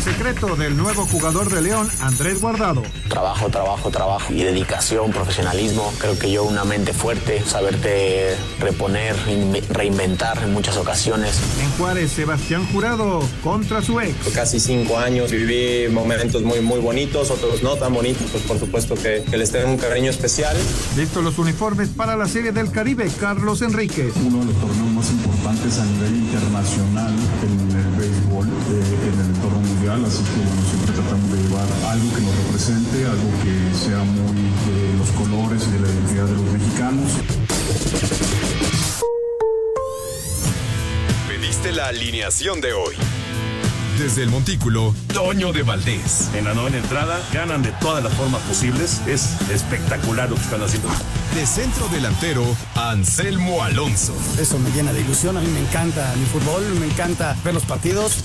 el secreto del nuevo jugador de León, Andrés Guardado. Trabajo, trabajo, trabajo y dedicación, profesionalismo. Creo que yo una mente fuerte, saberte reponer, reinventar en muchas ocasiones. En Juárez, Sebastián Jurado contra su ex. Casi cinco años, viví momentos muy, muy bonitos, otros no tan bonitos, pues por supuesto que, les tengo un cariño especial. Listos los uniformes para la Serie del Caribe, Carlos Enríquez. Uno de los torneos más importantes a nivel internacional en el béisbol, eh, en el entorno mundial, así que bueno, siempre tratamos de llevar algo que nos represente, algo que sea muy de los colores y de la identidad de los mexicanos. Pediste la alineación de hoy. Desde el Montículo, Toño de Valdés. En la novena entrada ganan de todas las formas posibles. Es espectacular lo que están haciendo. De centro delantero, Anselmo Alonso. Eso me llena de ilusión. A mí me encanta mi fútbol, me encanta ver los partidos.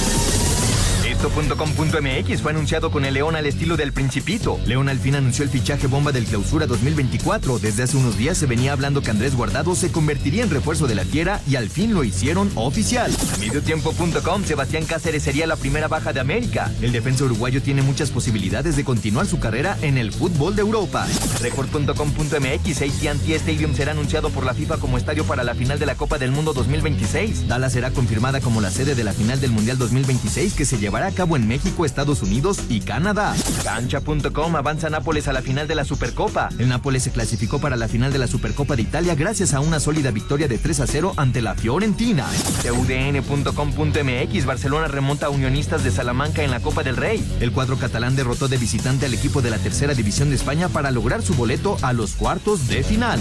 Esto.com.mx fue anunciado con el León al estilo del Principito. León al fin anunció el fichaje bomba del Clausura 2024. Desde hace unos días se venía hablando que Andrés Guardado se convertiría en refuerzo de la Fiera y al fin lo hicieron oficial. A mediotiempo.com, Sebastián Cáceres sería la primera baja de América. El defensa uruguayo tiene muchas posibilidades de continuar su carrera en el fútbol de Europa. Record.com.mx, AT&T Stadium será anunciado por la FIFA como estadio para la final de la Copa del Mundo 2026. Dallas será confirmada como la sede de la final del Mundial 2026 que se llevará cabo en México, Estados Unidos y Canadá. Cancha.com avanza Nápoles a la final de la Supercopa. El Nápoles se clasificó para la final de la Supercopa de Italia gracias a una sólida victoria de 3 a 0 ante la Fiorentina. TUDN.com.mx Barcelona remonta a Unionistas de Salamanca en la Copa del Rey. El cuadro catalán derrotó de visitante al equipo de la tercera división de España para lograr su boleto a los cuartos de final.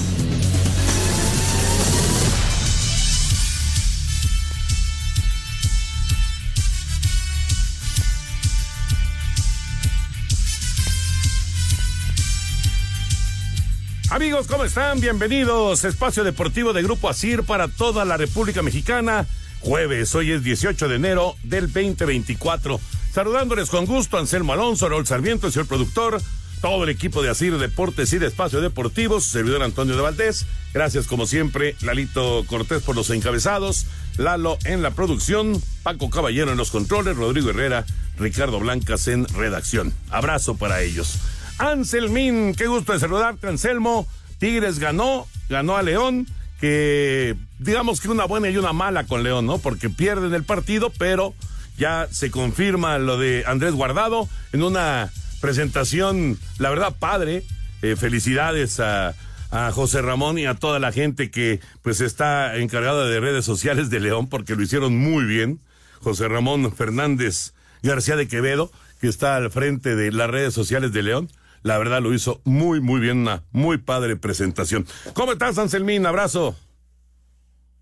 Amigos, ¿cómo están? Bienvenidos. Espacio Deportivo de Grupo ASIR para toda la República Mexicana. Jueves, hoy es 18 de enero del 2024. Saludándoles con gusto, Anselmo Alonso, Raúl Sarmiento, el señor productor, todo el equipo de ASIR Deportes y de Espacio Deportivo, su servidor Antonio de Valdés. Gracias, como siempre, Lalito Cortés por los encabezados, Lalo en la producción, Paco Caballero en los controles, Rodrigo Herrera, Ricardo Blancas en redacción. Abrazo para ellos. Anselmín, qué gusto de saludarte, Anselmo. Tigres ganó, ganó a León, que digamos que una buena y una mala con León, ¿no? Porque pierden el partido, pero ya se confirma lo de Andrés Guardado en una presentación, la verdad, padre. Eh, felicidades a, a José Ramón y a toda la gente que pues está encargada de redes sociales de León porque lo hicieron muy bien. José Ramón Fernández García de Quevedo, que está al frente de las redes sociales de León. La verdad lo hizo muy, muy bien, una muy padre presentación. ¿Cómo estás, Anselmín? Abrazo.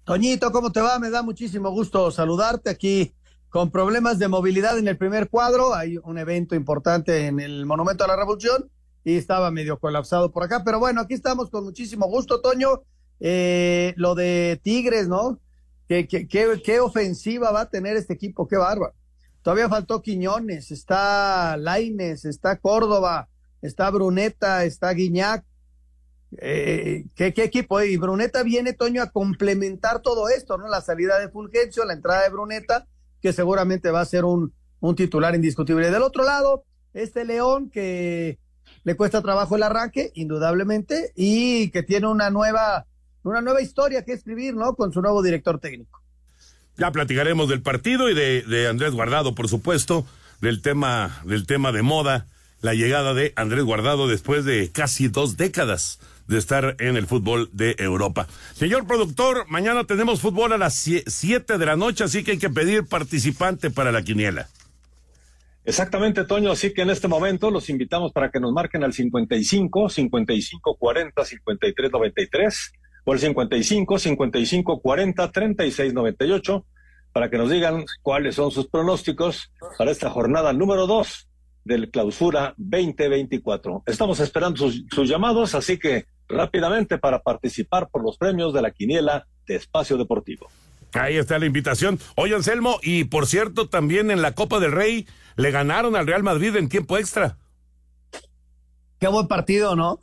Toñito, ¿cómo te va? Me da muchísimo gusto saludarte aquí con problemas de movilidad en el primer cuadro. Hay un evento importante en el Monumento a la Revolución y estaba medio colapsado por acá. Pero bueno, aquí estamos con muchísimo gusto, Toño. Eh, lo de Tigres, ¿no? ¿Qué, qué, ofensiva va a tener este equipo? Qué bárbaro. Todavía faltó Quiñones, está Laines, está Córdoba, está Bruneta, está Guiñac. Eh, ¿qué, equipo? Y Bruneta viene, Toño, a complementar todo esto, ¿no? La salida de Fulgencio, la entrada de Bruneta, que seguramente va a ser un, un titular indiscutible. Del otro lado, este León que le cuesta trabajo el arranque, indudablemente, y que tiene una nueva, una nueva historia que escribir, ¿no? Con su nuevo director técnico. Ya platicaremos del partido y de, de Andrés Guardado, por supuesto, del tema, del tema de moda la llegada de Andrés Guardado después de casi dos décadas de estar en el fútbol de Europa. Señor productor, mañana tenemos fútbol a las siete de la noche, así que hay que pedir participante para la quiniela. Exactamente, Toño. Así que en este momento los invitamos para que nos marquen al 55 55 40 53 93 o el 55 55 40 36 98 para que nos digan cuáles son sus pronósticos para esta jornada número dos del clausura 2024. Estamos esperando sus, llamados, así que rápidamente para participar por los premios de la quiniela de Espacio Deportivo. Ahí está la invitación. Oye, Anselmo, y por cierto, también en la Copa del Rey le ganaron al Real Madrid en tiempo extra. Qué buen partido, ¿no?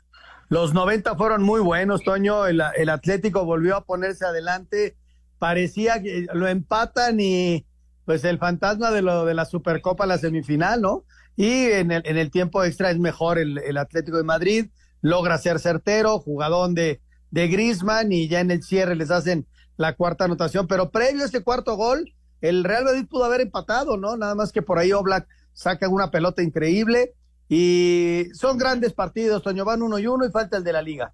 Los 90 fueron muy buenos, Toño. El, el Atlético volvió a ponerse adelante. Parecía que lo empatan y pues el fantasma de lo de la Supercopa, la semifinal, ¿no? Y en el, en el tiempo extra es mejor el, Atlético de Madrid, logra ser certero, jugadón de, de Grisman y ya en el cierre les hacen la cuarta anotación. Pero previo a ese cuarto gol, el Real Madrid pudo haber empatado, ¿no? Nada más que por ahí Oblak saca una pelota increíble y son grandes partidos, Toño, van uno y uno y falta el de la liga.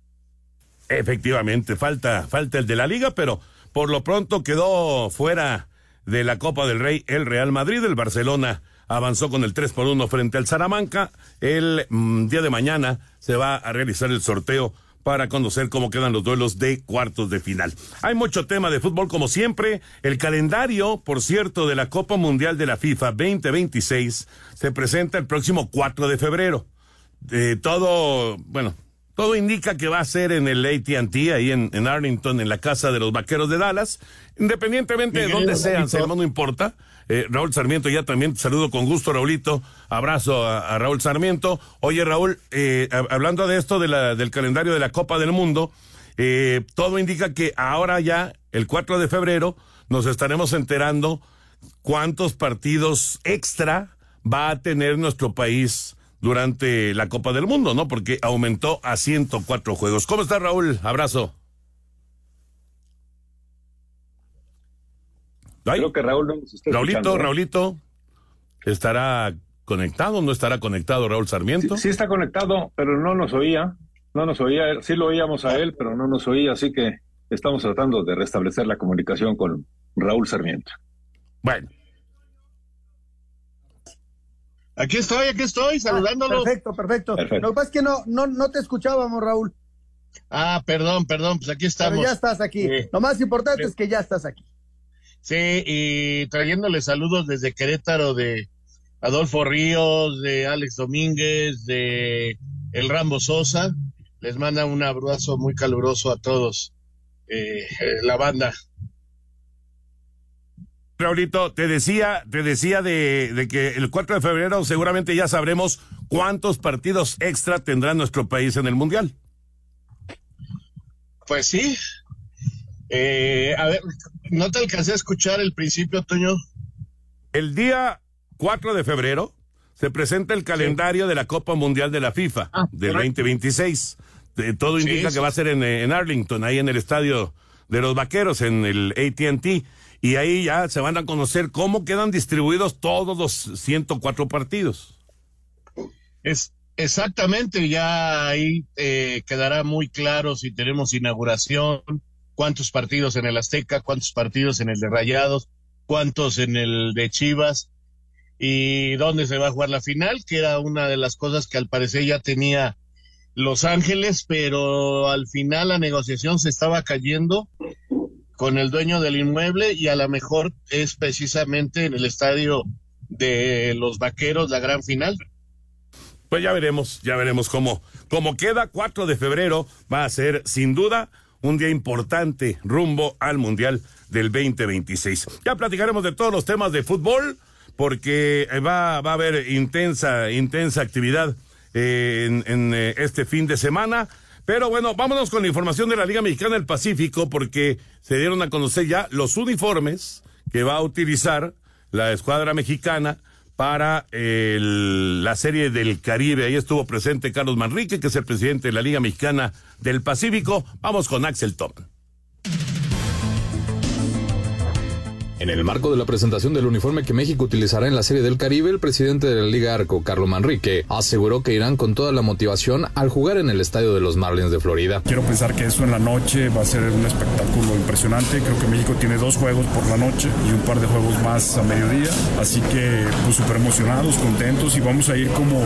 Efectivamente, falta, falta el de la liga, pero por lo pronto quedó fuera de la Copa del Rey el Real Madrid, el Barcelona avanzó con el 3 por 1 frente al Salamanca. El mm, día de mañana se va a realizar el sorteo para conocer cómo quedan los duelos de cuartos de final. Hay mucho tema de fútbol como siempre. El calendario, por cierto, de la Copa Mundial de la FIFA 2026 se presenta el próximo 4 de febrero. Eh, todo, bueno, todo indica que va a ser en el ATT, ahí en, en, Arlington, en la casa de los vaqueros de Dallas. Independientemente de dónde sean, Salmo, no importa. Eh, Raúl Sarmiento, ya también saludo con gusto, Raulito. Abrazo a, Raúl Sarmiento. Oye, Raúl, eh, hablando de esto del calendario de la Copa del Mundo, eh, todo indica que ahora ya, el 4 de febrero, nos estaremos enterando cuántos partidos extra va a tener nuestro país durante la Copa del Mundo, ¿no? Porque aumentó a 104 juegos. ¿Cómo está Raúl? Abrazo. Creo que Raúl no nos está Raulito, ¿no? Raulito, ¿estará conectado o no estará conectado Raúl Sarmiento? Sí, sí está conectado, pero no nos oía. No nos oía. Sí lo oíamos a él, pero no nos oía. Así que estamos tratando de restablecer la comunicación con Raúl Sarmiento. Bueno. Aquí estoy, aquí estoy, saludándolos. Perfecto, perfecto, Perfecto. Lo que pasa es que no, no, no te escuchábamos, Raúl. Ah, perdón, perdón, pues aquí estamos. Pero ya estás aquí. Sí. Lo más importante Sí. es que ya estás aquí. Sí, y trayéndole saludos desde Querétaro de Adolfo Ríos, de Alex Domínguez, de El Rambo Sosa. Les manda un abrazo muy caluroso a todos, eh, eh, la banda. Raulito, te decía, te decía de, de que el 4 de febrero seguramente ya sabremos cuántos partidos extra tendrá nuestro país en el Mundial. Pues sí. Eh, a ver, ¿no te alcancé a escuchar el principio, Toño? El día 4 de febrero se presenta el calendario de la Copa Mundial de la FIFA Ah, del correcto. 2026. De- todo Sí, indica sí. que va a ser en, en Arlington, ahí en el estadio de los Vaqueros, en el AT&T. Y ahí ya se van a conocer cómo quedan distribuidos todos los 104 partidos. Es exactamente, ya ahí eh, quedará muy claro si tenemos inauguración, cuántos partidos en el Azteca, cuántos partidos en el de Rayados, cuántos en el de Chivas y dónde se va a jugar la final, que era una de las cosas que al parecer ya tenía Los Ángeles, pero al final la negociación se estaba cayendo con el dueño del inmueble y a lo mejor es precisamente en el estadio de los Vaqueros la gran final. Pues ya veremos, ya veremos cómo, cómo queda. 4 de febrero va a ser, sin duda, un día importante rumbo al Mundial del 2026. Ya platicaremos de todos los temas de fútbol, porque eh, va, va a haber intensa, intensa actividad eh, en, eh, este fin de semana. Pero bueno, vámonos con la información de la Liga Mexicana del Pacífico, porque se dieron a conocer ya los uniformes que va a utilizar la escuadra mexicana para la serie del Caribe. Ahí estuvo presente Carlos Manrique, que es el presidente de la Liga Mexicana del Pacífico. Vamos con Axel Toman. En el marco de la presentación del uniforme que México utilizará en la Serie del Caribe, el presidente de la Liga Arco, Carlos Manrique, aseguró que irán con toda la motivación al jugar en el estadio de los Marlins de Florida. Quiero pensar que eso en la noche va a ser un espectáculo impresionante. Creo que México tiene dos juegos por la noche y un par de juegos más a mediodía. Así que pues súper emocionados, contentos y vamos a ir como,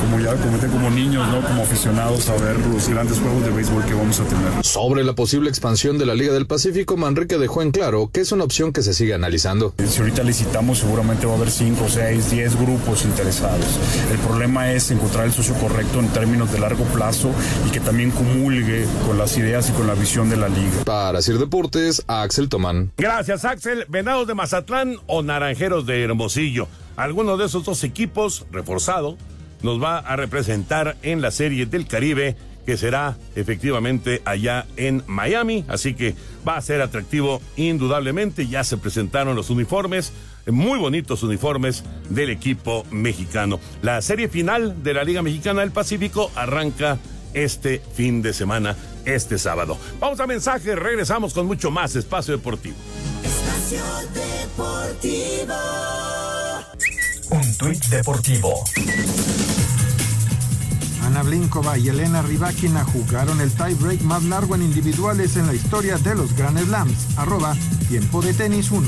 como ya comenté, como niños, ¿no? Como aficionados a ver los grandes juegos de béisbol que vamos a tener. Sobre la posible expansión de la Liga del Pacífico, Manrique dejó en claro que es una opción que se sigue sigue analizando. Si ahorita licitamos seguramente va a haber 5, 6, 10 grupos interesados. El problema es encontrar el socio correcto en términos de largo plazo y que también comulgue con las ideas y con la visión de la liga. Para Sir Deportes, Axel Tomán. Gracias Axel. Venados de Mazatlán o Naranjeros de Hermosillo. Alguno de esos dos equipos, reforzado, nos va a representar en la Serie del Caribe que será efectivamente allá en Miami. Así que va a ser atractivo indudablemente. Ya se presentaron los uniformes, muy bonitos uniformes del equipo mexicano. La serie final de la Liga Mexicana del Pacífico arranca este fin de semana, este sábado. Vamos a mensaje, regresamos con mucho más Espacio Deportivo. Espacio Deportivo. Un tuit deportivo. Ana Blinkova y Elena Rybakina jugaron el tiebreak más largo en individuales en la historia de los Grand Slams. Arroba tiempo de tenis 1.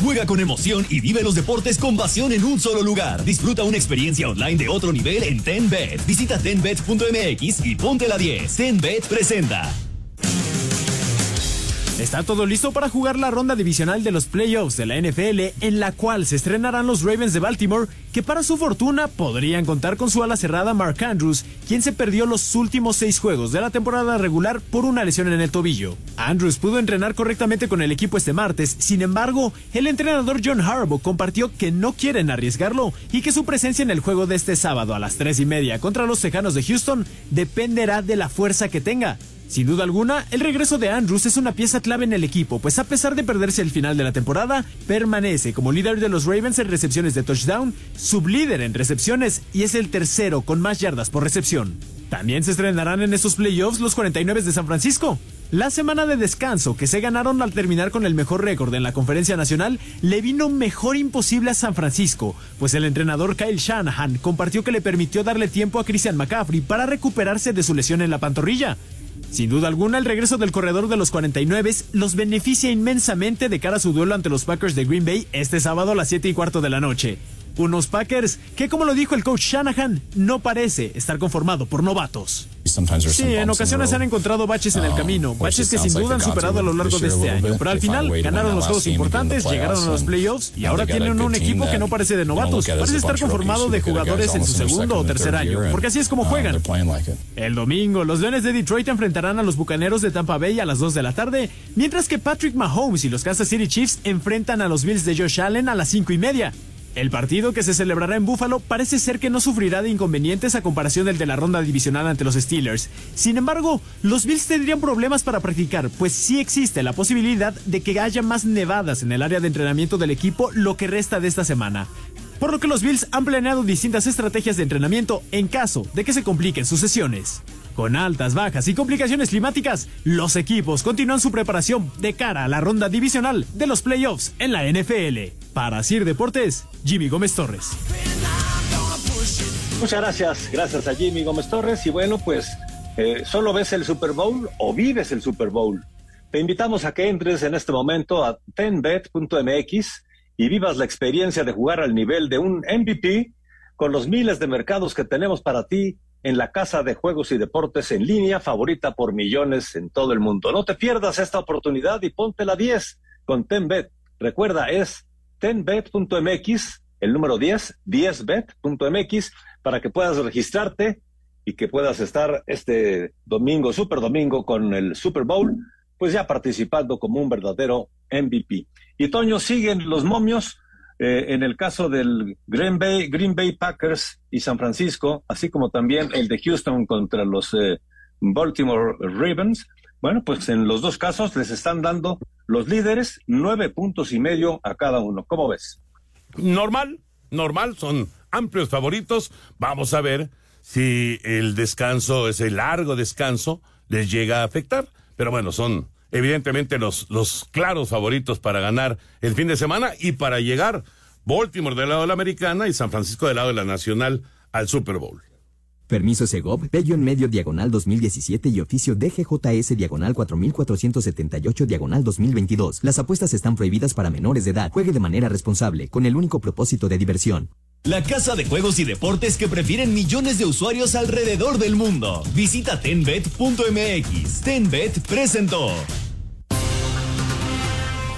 Juega con emoción y vive los deportes con pasión en un solo lugar. Disfruta una experiencia online de otro nivel en TenBet. Visita tenbet.mx y ponte la 10. TenBet presenta. Está todo listo para jugar la ronda divisional de los playoffs de la NFL, en la cual se estrenarán los Ravens de Baltimore, que para su fortuna podrían contar con su ala cerrada Mark Andrews, quien se perdió los últimos seis juegos de la temporada regular por una lesión en el tobillo. Andrews pudo entrenar correctamente con el equipo este martes, sin embargo, el entrenador John Harbaugh compartió que no quieren arriesgarlo y que su presencia en el juego de este sábado a las tres y media contra los Tejanos de Houston dependerá de la fuerza que tenga. Sin duda alguna, el regreso de Andrews es una pieza clave en el equipo, pues a pesar de perderse el final de la temporada, permanece como líder de los Ravens en recepciones de touchdown, sublíder en recepciones y es el tercero con más yardas por recepción. También se estrenarán en estos playoffs los 49 de San Francisco. La semana de descanso que se ganaron al terminar con el mejor récord en la conferencia nacional le vino mejor imposible a San Francisco, pues el entrenador Kyle Shanahan compartió que le permitió darle tiempo a Christian McCaffrey para recuperarse de su lesión en la pantorrilla. Sin duda alguna, el regreso del corredor de los 49 los beneficia inmensamente de cara a su duelo ante los Packers de Green Bay este sábado a las 7 y cuarto de la noche. Unos Packers que, como lo dijo el coach Shanahan, no parece estar conformado por novatos. Sí, en ocasiones han encontrado baches en el camino, baches que sin duda han superado a lo largo de este año, pero al final ganaron los juegos importantes, llegaron a los playoffs y ahora tienen un equipo que no parece de novatos, parece estar conformado de jugadores en su segundo o tercer año, porque así es como juegan. El domingo, los Leones de Detroit enfrentarán a los Bucaneros de Tampa Bay a las 2 de la tarde, mientras que Patrick Mahomes y los Kansas City Chiefs enfrentan a los Bills de Josh Allen a las 5 y media. El partido que se celebrará en Buffalo parece ser que no sufrirá de inconvenientes a comparación del de la ronda divisional ante los Steelers. Sin embargo, los Bills tendrían problemas para practicar, pues sí existe la posibilidad de que haya más nevadas en el área de entrenamiento del equipo lo que resta de esta semana. Por lo que los Bills han planeado distintas estrategias de entrenamiento en caso de que se compliquen sus sesiones. Con altas, bajas y complicaciones climáticas, los equipos continúan su preparación de cara a la ronda divisional de los playoffs en la NFL. Para Sir Deportes, Jimmy Gómez Torres. Muchas gracias, gracias a Jimmy Gómez Torres. Y bueno, pues eh, solo ves el Super Bowl o vives el Super Bowl. Te invitamos a que entres en este momento a tenbet.mx y vivas la experiencia de jugar al nivel de un MVP con los miles de mercados que tenemos para ti en la casa de juegos y deportes en línea favorita por millones en todo el mundo. No te pierdas esta oportunidad y ponte la 10 con TenBet. Recuerda, es tenbet.mx, el número 10, 10bet.mx, para que puedas registrarte y que puedas estar este domingo, super domingo, con el Super Bowl, pues ya participando como un verdadero MVP. Y Toño, siguen los momios eh, en el caso del Green Bay, Green Bay Packers y San Francisco, así como también el de Houston contra los eh, Baltimore Ravens, bueno, pues en los dos casos les están dando los líderes nueve puntos y medio a cada uno. ¿Cómo ves? Normal, normal, son amplios favoritos. Vamos a ver si el descanso, ese largo descanso, les llega a afectar. Pero bueno, son evidentemente los, los claros favoritos para ganar el fin de semana y para llegar Baltimore del lado de la americana y San Francisco del lado de la nacional al Super Bowl. Permiso Segov, Bello en medio diagonal 2017 y oficio DGJS diagonal 4478 diagonal 2022. Las apuestas están prohibidas para menores de edad. Juegue de manera responsable, con el único propósito de diversión. La casa de juegos y deportes que prefieren millones de usuarios alrededor del mundo. Visita tenbet.mx. Tenbet presentó.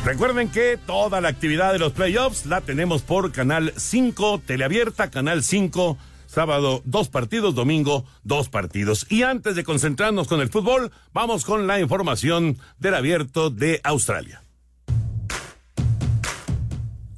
Recuerden que toda la actividad de los playoffs la tenemos por Canal 5, Teleabierta, Canal 5, sábado dos partidos, domingo dos partidos. Y antes de concentrarnos con el fútbol, vamos con la información del abierto de Australia.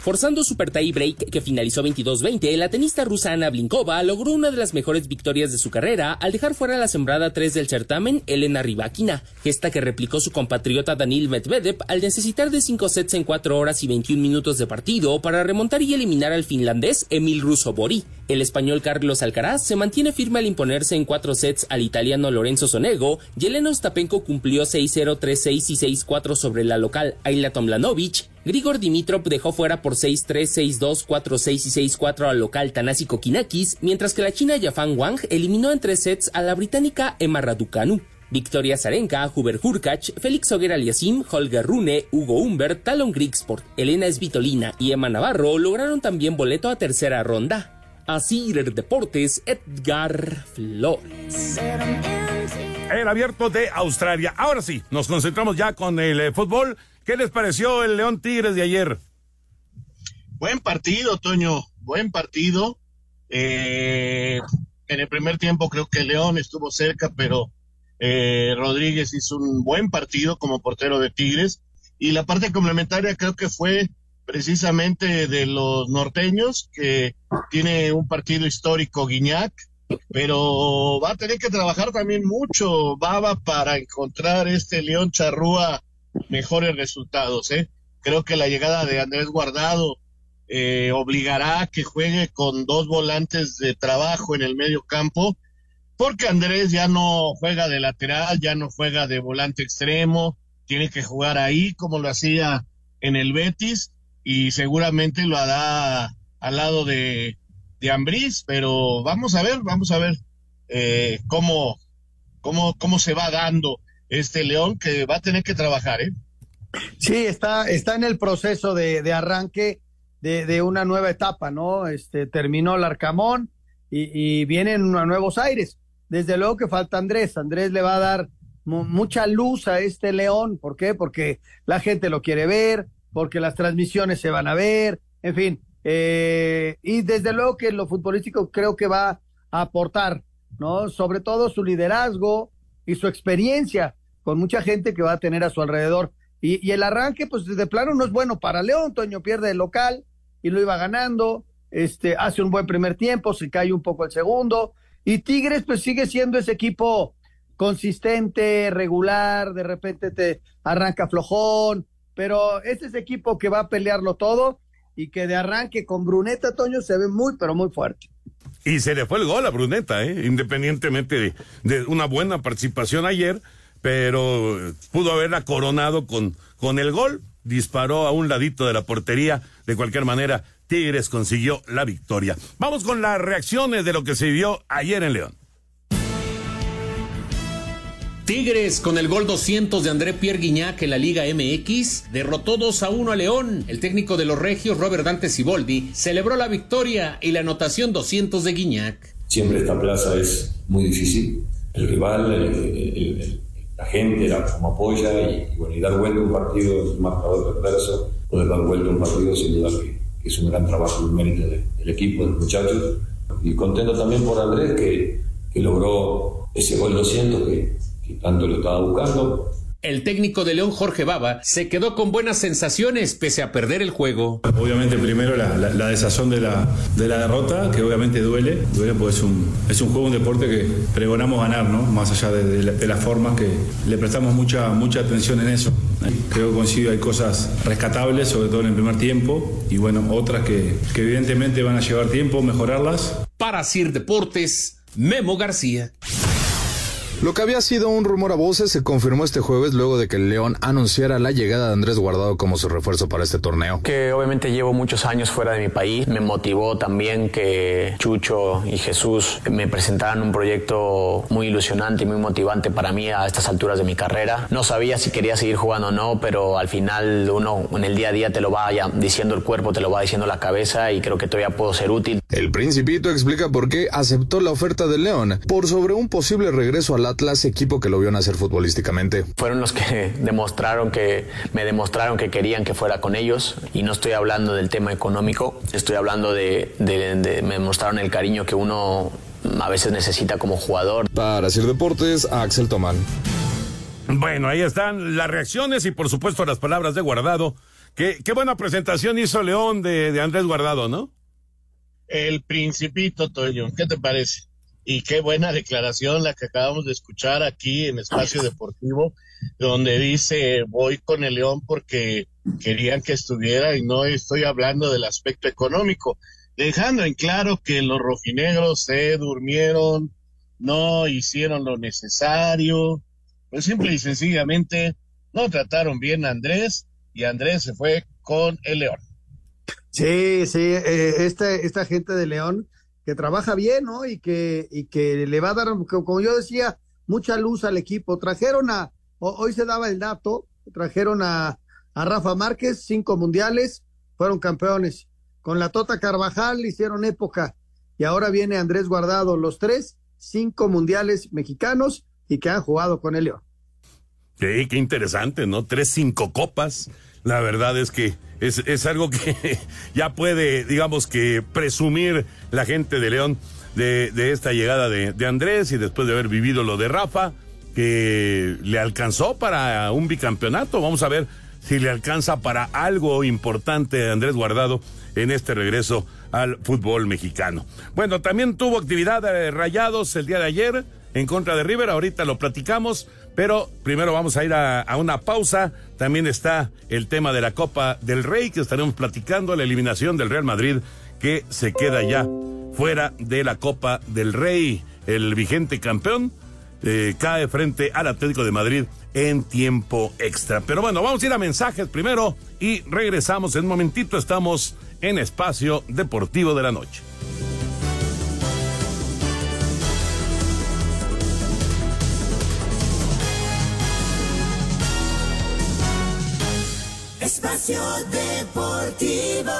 Forzando super tie break que finalizó 22-20, la tenista rusa Ana Blinkova logró una de las mejores victorias de su carrera al dejar fuera la sembrada 3 del certamen Elena Rybakina, gesta que replicó su compatriota Danil Medvedev al necesitar de 5 sets en 4 horas y 21 minutos de partido para remontar y eliminar al finlandés Emil Russo-Bori. El español Carlos Alcaraz se mantiene firme al imponerse en 4 sets al italiano Lorenzo Sonego y Elena Ostapenko cumplió 6-0, 3-6 y 6-4 sobre la local Ayla Tomlanovic Grigor Dimitrov dejó fuera por 6-3, 6-2, 4-6 y 6-4 al local Tanasi Kokinakis, mientras que la china Yafan Wang eliminó en tres sets a la británica Emma Raducanu. Victoria Zarenka, Huber Hurkacz, Félix Oguer Aliasim, Holger Rune, Hugo Humbert, Talon Grigsport, Elena Esvitolina y Emma Navarro lograron también boleto a tercera ronda. Asir Deportes, Edgar Flores. El abierto de Australia. Ahora sí, nos concentramos ya con el eh, fútbol. ¿Qué les pareció el León Tigres de ayer? Buen partido, Toño, buen partido. Eh, en el primer tiempo creo que León estuvo cerca, pero eh, Rodríguez hizo un buen partido como portero de Tigres. Y la parte complementaria creo que fue precisamente de los norteños, que tiene un partido histórico Guiñac, pero va a tener que trabajar también mucho Baba para encontrar este León Charrúa mejores resultados. ¿eh? Creo que la llegada de Andrés Guardado eh, obligará a que juegue con dos volantes de trabajo en el medio campo, porque Andrés ya no juega de lateral, ya no juega de volante extremo, tiene que jugar ahí como lo hacía en el Betis y seguramente lo hará al lado de, de Ambriz, pero vamos a ver, vamos a ver eh, cómo, cómo, cómo se va dando este León que va a tener que trabajar, ¿eh? Sí, está, está en el proceso de, de arranque de, de, una nueva etapa, ¿no? Este terminó el Arcamón y, y vienen a nuevos aires. Desde luego que falta Andrés. Andrés le va a dar mucha luz a este León. ¿Por qué? Porque la gente lo quiere ver, porque las transmisiones se van a ver, en fin. Eh, y desde luego que lo futbolístico creo que va a aportar, ¿no? Sobre todo su liderazgo, y su experiencia con mucha gente que va a tener a su alrededor. Y, el arranque, pues de plano no es bueno para León. Toño pierde el local y lo iba ganando. Este hace un buen primer tiempo, se cae un poco el segundo. Y Tigres, pues sigue siendo ese equipo consistente, regular. De repente te arranca flojón, pero este es ese equipo que va a pelearlo todo y que de arranque con Bruneta, Toño, se ve muy, pero muy fuerte. Y se le fue el gol a Bruneta, ¿eh? independientemente de, una buena participación ayer, pero pudo haberla coronado con, con el gol. Disparó a un ladito de la portería. De cualquier manera, Tigres consiguió la victoria. Vamos con las reacciones de lo que se vio ayer en León. Tigres con el gol 200 de André Pierre Guignac en la Liga MX derrotó 2 a 1 a León. El técnico de los Regios, Robert Dante Siboldi, celebró la victoria y la anotación 200 de Guignac. Siempre esta plaza es muy difícil. El rival, el, el, el, la gente, la, como apoya y, y, bueno, y dar vuelta un partido es marcador perverso. Poder dar vuelta un partido sin duda que, que es un gran trabajo y mérito de, del equipo, de los muchachos. Y contento también por Andrés que, que logró ese gol 200 que que tanto lo estaba buscando. El técnico de León, Jorge Baba, se quedó con buenas sensaciones pese a perder el juego. Obviamente primero la, la, la desazón de la, de la derrota, que obviamente duele, duele porque es un, es un juego, un deporte que pregonamos ganar, ¿no? Más allá de, de, la, de las formas que le prestamos mucha, mucha atención en eso. Creo que coincido, hay cosas rescatables, sobre todo en el primer tiempo, y bueno, otras que, que evidentemente van a llevar tiempo mejorarlas. Para Sir Deportes, Memo García. Lo que había sido un rumor a voces se confirmó este jueves luego de que el León anunciara la llegada de Andrés Guardado como su refuerzo para este torneo. Que obviamente llevo muchos años fuera de mi país. Me motivó también que Chucho y Jesús me presentaran un proyecto muy ilusionante y muy motivante para mí a estas alturas de mi carrera. No sabía si quería seguir jugando o no, pero al final uno en el día a día te lo va diciendo el cuerpo, te lo va diciendo la cabeza y creo que todavía puedo ser útil. El Principito explica por qué aceptó la oferta del León por sobre un posible regreso al Atlas, equipo que lo vio nacer futbolísticamente. Fueron los que demostraron que me demostraron que querían que fuera con ellos y no estoy hablando del tema económico, estoy hablando de, de, de me demostraron el cariño que uno a veces necesita como jugador. Para hacer deportes, Axel Tomán. Bueno, ahí están las reacciones y por supuesto las palabras de Guardado. Qué, qué buena presentación hizo León de, de Andrés Guardado, ¿no? El principito, Toño, ¿qué te parece? Y qué buena declaración la que acabamos de escuchar aquí en Espacio Deportivo, donde dice, voy con el León porque querían que estuviera y no estoy hablando del aspecto económico, dejando en claro que los rojinegros se durmieron, no hicieron lo necesario, pues simple y sencillamente no trataron bien a Andrés y Andrés se fue con el León. Sí, sí, eh, esta, esta gente de León que trabaja bien, ¿no? Y que, y que le va a dar, como yo decía, mucha luz al equipo. Trajeron a, hoy se daba el dato, trajeron a, a Rafa Márquez, cinco mundiales, fueron campeones. Con la Tota Carvajal hicieron época. Y ahora viene Andrés Guardado, los tres, cinco mundiales mexicanos y que han jugado con el León. Sí, qué interesante, ¿no? Tres, cinco copas. La verdad es que es, es algo que ya puede, digamos que, presumir la gente de León de, de esta llegada de, de, Andrés y después de haber vivido lo de Rafa, que le alcanzó para un bicampeonato. Vamos a ver si le alcanza para algo importante a Andrés Guardado en este regreso al fútbol mexicano. Bueno, también tuvo actividad de Rayados el día de ayer en contra de River, ahorita lo platicamos, pero primero vamos a ir a, una pausa. También está el tema de la Copa del Rey, que estaremos platicando, la eliminación del Real Madrid, que se queda ya fuera de la Copa del Rey. El vigente campeón eh, cae frente al Atlético de Madrid en tiempo extra. Pero bueno, vamos a ir a mensajes primero y regresamos en un momentito. Estamos en Espacio Deportivo de la Noche. Espacio Deportivo.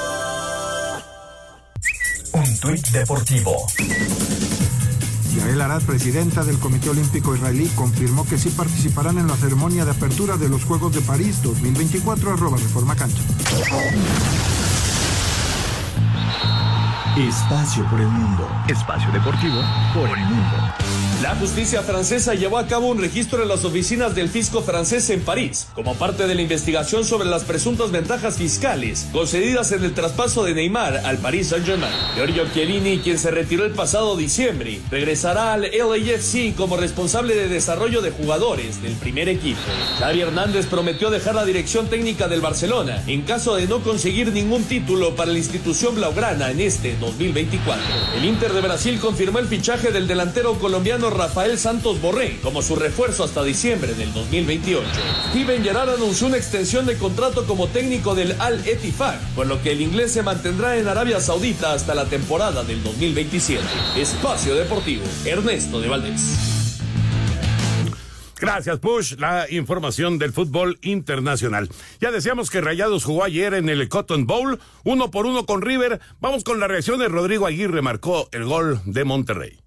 Un tuit deportivo. Yael Arad, presidenta del Comité Olímpico Israelí, confirmó que sí participarán en la ceremonia de apertura de los Juegos de París 2024, arroba Reforma Cancha. Espacio por el mundo. Espacio deportivo por el mundo. La justicia francesa llevó a cabo un registro en las oficinas del fisco francés en París, como parte de la investigación sobre las presuntas ventajas fiscales concedidas en el traspaso de Neymar al Paris Saint-Germain. Giorgio Chiellini, quien se retiró el pasado diciembre, regresará al LAFC como responsable de desarrollo de jugadores del primer equipo. Xavi Hernández prometió dejar la dirección técnica del Barcelona en caso de no conseguir ningún título para la institución blaugrana en este 2024. El Inter de Brasil confirmó el fichaje del delantero colombiano Rafael Santos Borré como su refuerzo hasta diciembre del 2028. Steven Gerrard anunció una extensión de contrato como técnico del Al Ettifaq, por lo que el inglés se mantendrá en Arabia Saudita hasta la temporada del 2027. Espacio Deportivo, Ernesto de Valdés. Gracias, Push. La información del fútbol internacional. Ya decíamos que Rayados jugó ayer en el Cotton Bowl, uno por uno con River. Vamos con la reacción de Rodrigo Aguirre, marcó el gol de Monterrey.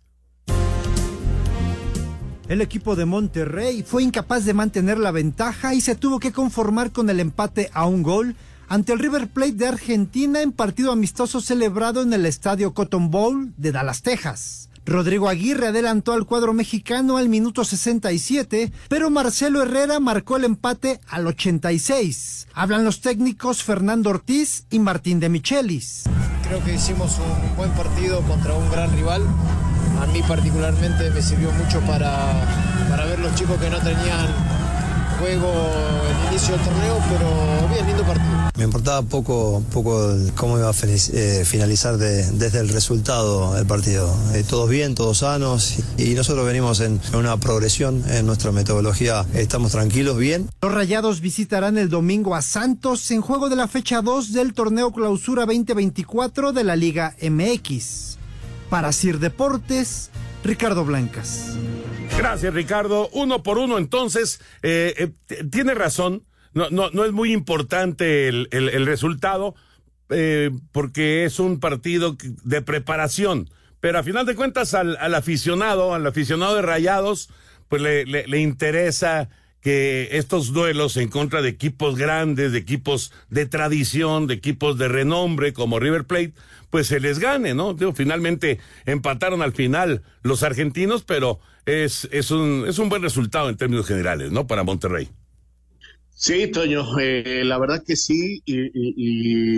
El equipo de Monterrey fue incapaz de mantener la ventaja y se tuvo que conformar con el empate a un gol ante el River Plate de Argentina en partido amistoso celebrado en el estadio Cotton Bowl de Dallas, Texas. Rodrigo Aguirre adelantó al cuadro mexicano al minuto 67, pero Marcelo Herrera marcó el empate al 86. Hablan los técnicos Fernando Ortiz y Martín de Michelis. Creo que hicimos un buen partido contra un gran rival. A mí particularmente me sirvió mucho para, para ver los chicos que no tenían juego el inicio del torneo, pero bien, lindo partido. Me importaba poco, poco cómo iba a eh, finalizar de, desde el resultado del partido. Eh, todos bien, todos sanos y, y nosotros venimos en, en, una progresión en nuestra metodología. Estamos tranquilos, bien. Los Rayados visitarán el domingo a Santos en juego de la fecha 2 del torneo Clausura 2024 de la Liga MX. Para Sir Deportes, Ricardo Blancas. Gracias, Ricardo. Uno por uno, entonces, eh, eh, tiene razón. No, es muy importante el, resultado, eh, porque es un partido de preparación. Pero a final de cuentas al, aficionado, al aficionado de Rayados, pues le interesa que estos duelos en contra de equipos grandes, de equipos de tradición, de equipos de renombre como River Plate, pues se les gane, ¿no? Finalmente empataron al final los argentinos, pero es, es, un, es un buen resultado en términos generales, ¿no? Para Monterrey. Sí, Toño, eh, la verdad que sí, y, y,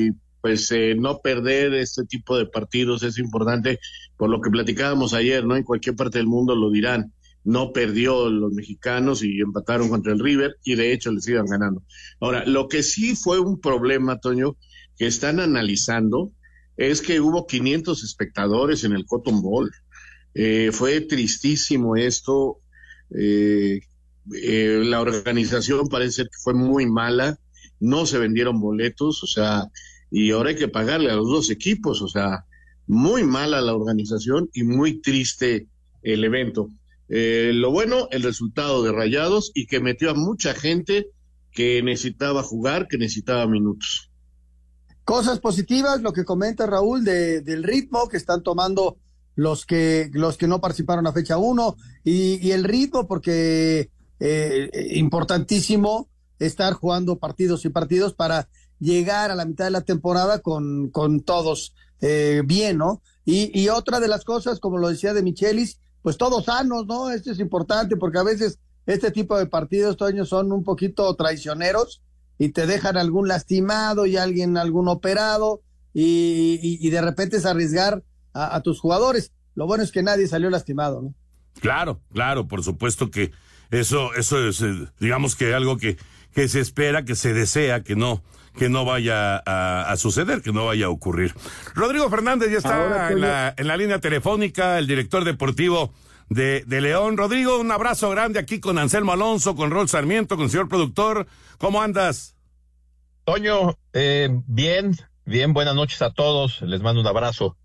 y pues eh, no perder este tipo de partidos es importante, por lo que platicábamos ayer, ¿no? En cualquier parte del mundo lo dirán no perdió los mexicanos y empataron contra el River y de hecho les iban ganando. Ahora, lo que sí fue un problema, Toño, que están analizando es que hubo 500 espectadores en el Cotton Bowl. Eh, fue tristísimo esto. Eh, eh, la organización parece que fue muy mala. No se vendieron boletos, o sea, y ahora hay que pagarle a los dos equipos, o sea, muy mala la organización y muy triste el evento. Eh, lo bueno, el resultado de Rayados y que metió a mucha gente que necesitaba jugar, que necesitaba minutos. Cosas positivas, lo que comenta Raúl de, del ritmo que están tomando los que, los que no participaron a fecha 1 y, el ritmo porque eh, importantísimo estar jugando partidos y partidos para llegar a la mitad de la temporada con, con todos eh, bien, ¿no? Y, y otra de las cosas, como lo decía de Michelis, pues todos sanos, ¿no? Esto es importante porque a veces este tipo de partidos, Toño, son un poquito traicioneros y te dejan algún lastimado y alguien algún operado y, y, de repente es arriesgar a, a, tus jugadores. Lo bueno es que nadie salió lastimado, ¿no? Claro, claro, por supuesto que eso, eso es, eh, digamos que algo que, que se espera, que se desea, que no, que no vaya a, a, suceder, que no vaya a ocurrir. Rodrigo Fernández ya está en la, en la, línea telefónica, el director deportivo de, de, León. Rodrigo, un abrazo grande aquí con Anselmo Alonso, con Rol Sarmiento, con el señor productor. ¿Cómo andas? Toño, eh, bien, bien, buenas noches a todos. Les mando un abrazo.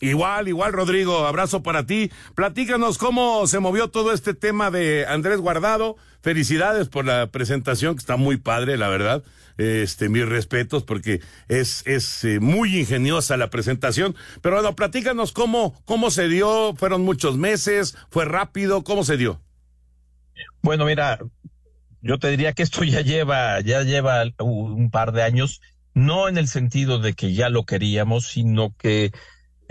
Igual, igual, Rodrigo, abrazo para ti. Platícanos cómo se movió todo este tema de Andrés Guardado. Felicidades por la presentación, que está muy padre, la verdad. Este, mis respetos, porque es, es eh, muy ingeniosa la presentación. Pero bueno, platícanos cómo, cómo se dio, fueron muchos meses, fue rápido, ¿cómo se dio? Bueno, mira, yo te diría que esto ya lleva, ya lleva un par de años, no en el sentido de que ya lo queríamos, sino que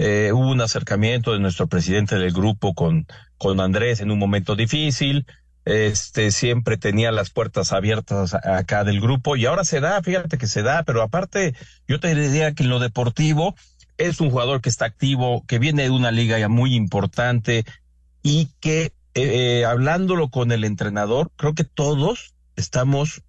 eh, hubo un acercamiento de nuestro presidente del grupo con, con Andrés en un momento difícil. Este siempre tenía las puertas abiertas acá del grupo y ahora se da, fíjate que se da, pero aparte yo te diría que en lo deportivo es un jugador que está activo, que viene de una liga ya muy importante y que eh, hablándolo con el entrenador, creo que todos estamos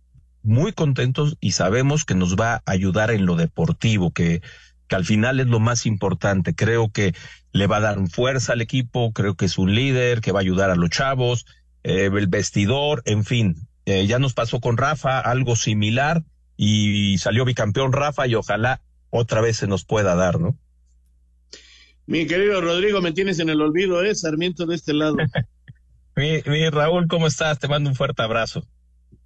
muy contentos y sabemos que nos va a ayudar en lo deportivo, que que al final es lo más importante. Creo que le va a dar fuerza al equipo, creo que es un líder, que va a ayudar a los chavos, eh, el vestidor, en fin. Eh, ya nos pasó con Rafa algo similar y salió bicampeón Rafa y ojalá otra vez se nos pueda dar, ¿no? Mi querido Rodrigo, me tienes en el olvido, ¿eh? Sarmiento de este lado. mi, mi, Raúl, ¿cómo estás? Te mando un fuerte abrazo.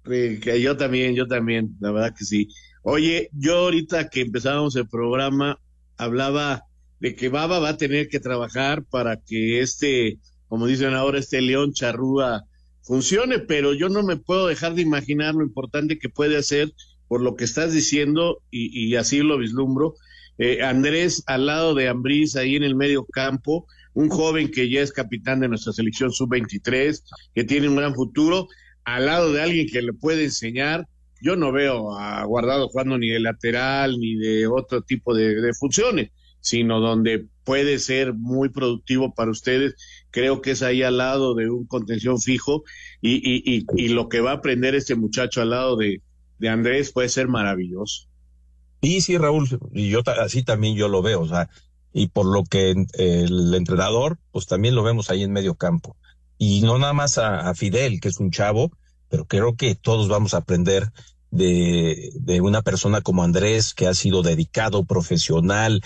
Que yo también, yo también, la verdad que sí. Oye, yo ahorita que empezábamos el programa hablaba de que Baba va a tener que trabajar para que este, como dicen ahora, este león charrúa funcione, pero yo no me puedo dejar de imaginar lo importante que puede hacer por lo que estás diciendo y, así lo vislumbro. Eh, Andrés al lado de Ambriz ahí en el medio campo, un joven que ya es capitán de nuestra selección sub-23, que tiene un gran futuro, al lado de alguien que le puede enseñar yo no veo a Guardado jugando ni de lateral ni de otro tipo de, funciones, sino donde puede ser muy productivo para ustedes. Creo que es ahí al lado de un contención fijo y, y, y, lo que va a aprender este muchacho al lado de, de Andrés puede ser maravilloso. Y sí, Raúl, y yo así también yo lo veo, o sea, y por lo que el entrenador, pues también lo vemos ahí en medio campo. Y no nada más a Fidel, que es un chavo, pero creo que todos vamos a aprender de, de una persona como Andrés, que ha sido dedicado, profesional,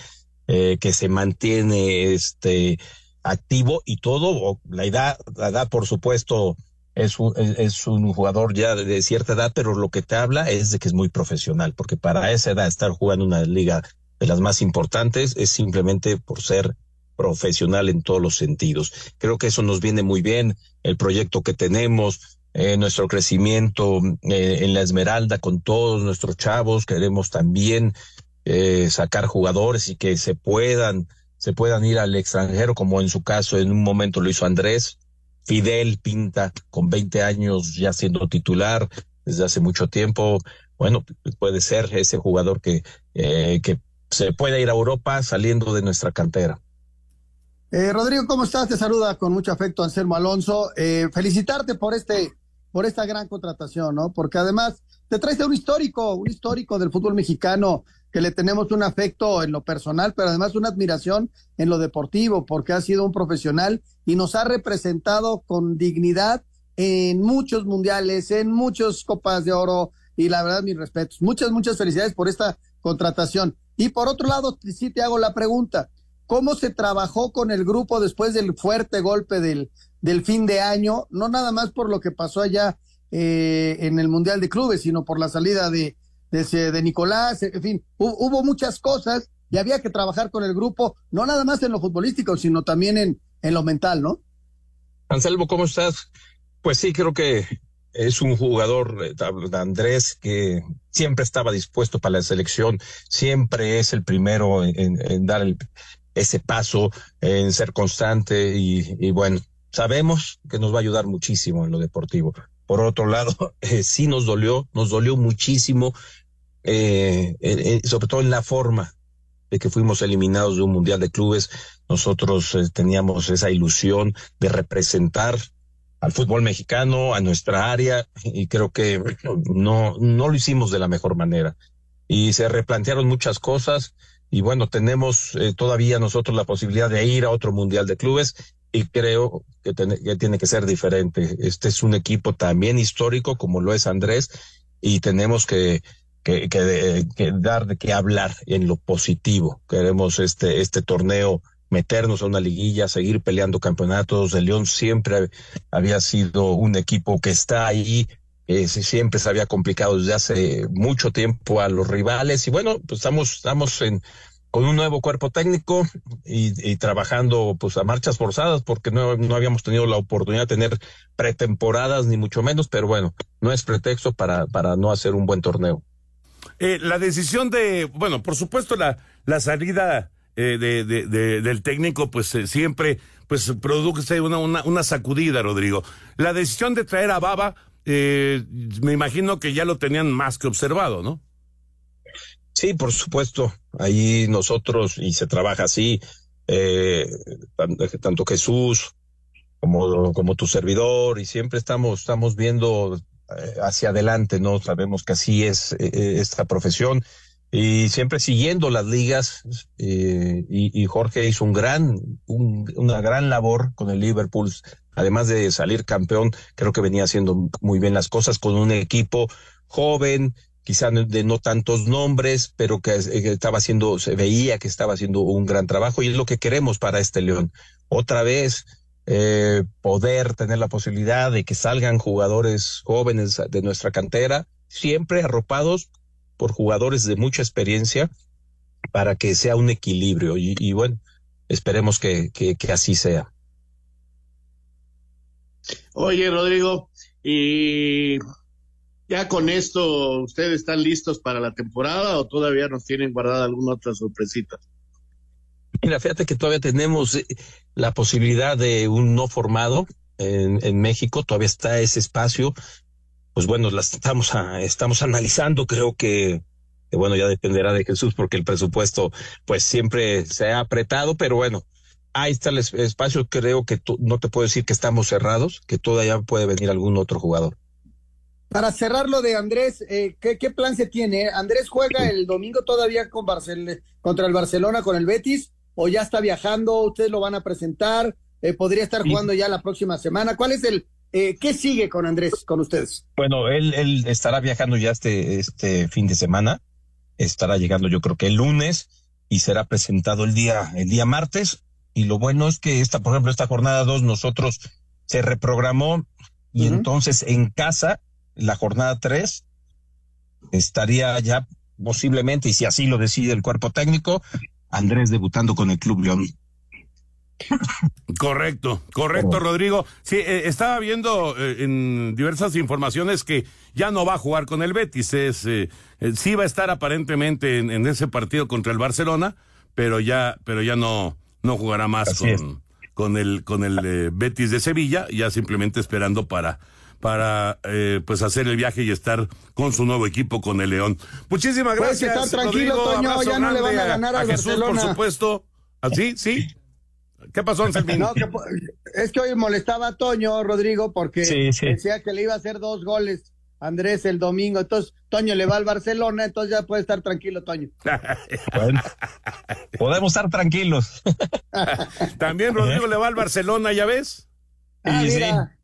eh, que se mantiene este activo y todo, la edad, la edad por supuesto, es un, es un jugador ya de cierta edad, pero lo que te habla es de que es muy profesional, porque para esa edad estar jugando una liga de las más importantes es simplemente por ser profesional en todos los sentidos. Creo que eso nos viene muy bien, el proyecto que tenemos, eh, nuestro crecimiento eh, en la Esmeralda con todos nuestros chavos, queremos también eh, sacar jugadores y que se puedan, se puedan ir al extranjero, como en su caso en un momento lo hizo Andrés, Fidel Pinta, con 20 años ya siendo titular desde hace mucho tiempo. Bueno, puede ser ese jugador que, eh, que se puede ir a Europa saliendo de nuestra cantera. Eh, Rodrigo, ¿cómo estás? Te saluda con mucho afecto Anselmo Alonso. Felicitarte por este, por esta gran contratación, ¿no? Porque además te traes a un histórico, un histórico del fútbol mexicano que le tenemos un afecto en lo personal, pero además una admiración en lo deportivo, porque ha sido un profesional y nos ha representado con dignidad en muchos mundiales, en muchas copas de oro, y la verdad, mis respetos. Muchas, muchas felicidades por esta contratación. Y por otro lado, sí te hago la pregunta, ¿cómo se trabajó con el grupo después del fuerte golpe del, del fin de año? No nada más por lo que pasó allá eh, en el Mundial de Clubes, sino por la salida de, de, de Nicolás, en fin, hubo, muchas cosas y había que trabajar con el grupo, no nada más en lo futbolístico, sino también en, en lo mental, ¿no? Anselmo, ¿cómo estás? Pues sí, creo que es un jugador, eh, Andrés, que siempre estaba dispuesto para la selección, siempre es el primero en, dar ese paso, en ser constante y, bueno, sabemos que nos va a ayudar muchísimo en lo deportivo. Por otro lado, eh, sí nos dolió, nos dolió muchísimo eh, eh, sobre todo en la forma de que fuimos eliminados de un mundial de clubes. Nosotros eh, teníamos esa ilusión de representar al fútbol mexicano, a nuestra área, y creo que no, no lo hicimos de la mejor manera. Y se replantearon muchas cosas, y bueno, tenemos eh, todavía nosotros la posibilidad de ir a otro mundial de clubes, y creo que, que tiene que ser diferente. Este es un equipo también histórico, como lo es Andrés, y tenemos que que, que, dar de qué hablar en lo positivo. Queremos este, este torneo meternos a una liguilla, seguir peleando campeonatos. El León siempre había sido un equipo que está ahí, eh, siempre se había complicado desde hace mucho tiempo a los rivales. Y bueno, pues estamos, estamos en, con un nuevo cuerpo técnico y, trabajando pues a marchas forzadas porque no, no habíamos tenido la oportunidad de tener pretemporadas ni mucho menos, pero bueno, no es pretexto para, para no hacer un buen torneo. Eh, la decisión de, bueno, por supuesto la, la salida eh, de, de, del técnico, pues eh, siempre pues produce una, una, una, sacudida, Rodrigo. La decisión de traer a Baba, eh, me imagino que ya lo tenían más que observado, ¿no? Sí, por supuesto. Ahí nosotros, y se trabaja así, eh, tanto Jesús como, como tu servidor, y siempre estamos, estamos viendo eh, hacia adelante, ¿no? Sabemos que así es eh, esta profesión y siempre siguiendo las ligas eh, y, y, Jorge hizo un gran, un, una gran labor con el Liverpool, además de salir campeón, creo que venía haciendo muy bien las cosas con un equipo joven, quizá de no tantos nombres, pero que estaba haciendo, se veía que estaba haciendo un gran trabajo y es lo que queremos para este León. Otra vez, eh, poder tener la posibilidad de que salgan jugadores jóvenes de nuestra cantera, siempre arropados por jugadores de mucha experiencia para que sea un equilibrio y, y bueno, esperemos que, que, que, así sea. Oye, Rodrigo, y ya con esto, ¿ustedes están listos para la temporada o todavía nos tienen guardada alguna otra sorpresita? Mira, fíjate que todavía tenemos eh, la posibilidad de un no formado en, en México, todavía está ese espacio. Pues bueno, las estamos, a, estamos analizando, creo que, que, bueno, ya dependerá de Jesús porque el presupuesto pues siempre se ha apretado, pero bueno, ahí está el espacio, creo que no te puedo decir que estamos cerrados, que todavía puede venir algún otro jugador. Para cerrar lo de Andrés, eh, ¿qué, ¿qué, plan se tiene? Andrés juega el domingo todavía con Barcel contra el Barcelona, con el Betis, o ya está viajando, ustedes lo van a presentar, eh, podría estar jugando ya la próxima semana. ¿Cuál es el, eh, qué sigue con Andrés, con ustedes? Bueno, él, él estará viajando ya este, este fin de semana, estará llegando yo creo que el lunes y será presentado el día, el día martes. Y lo bueno es que esta, por ejemplo, esta jornada 2 nosotros se reprogramó y entonces en casa, la jornada 3, estaría ya posiblemente, y si así lo decide el cuerpo técnico, Andrés debutando con el Club León. Correcto, correcto, Rodrigo. Sí, eh, estaba viendo eh, en diversas informaciones que ya no va a jugar con el Betis. Es, eh, sí va a estar aparentemente en, ese partido contra el Barcelona, pero ya, pero ya no, no jugará más con, con, el, con el Betis de Sevilla, ya simplemente esperando para para pues hacer el viaje y estar con su nuevo equipo con el León. Muchísimas gracias. Estar tranquilo, Toño, ya no le van a ganar a, Jesús, por supuesto. ¿Así? ¿Sí? ¿Qué pasó, Anselmín? No, es que hoy molestaba a Toño, Rodrigo, porque decía que le iba a hacer dos goles Andrés el domingo. Entonces, Toño le va al Barcelona, entonces ya puede estar tranquilo, Toño. bueno, podemos estar tranquilos. También Rodrigo le va al Barcelona, ¿ya ves? Ah, mira.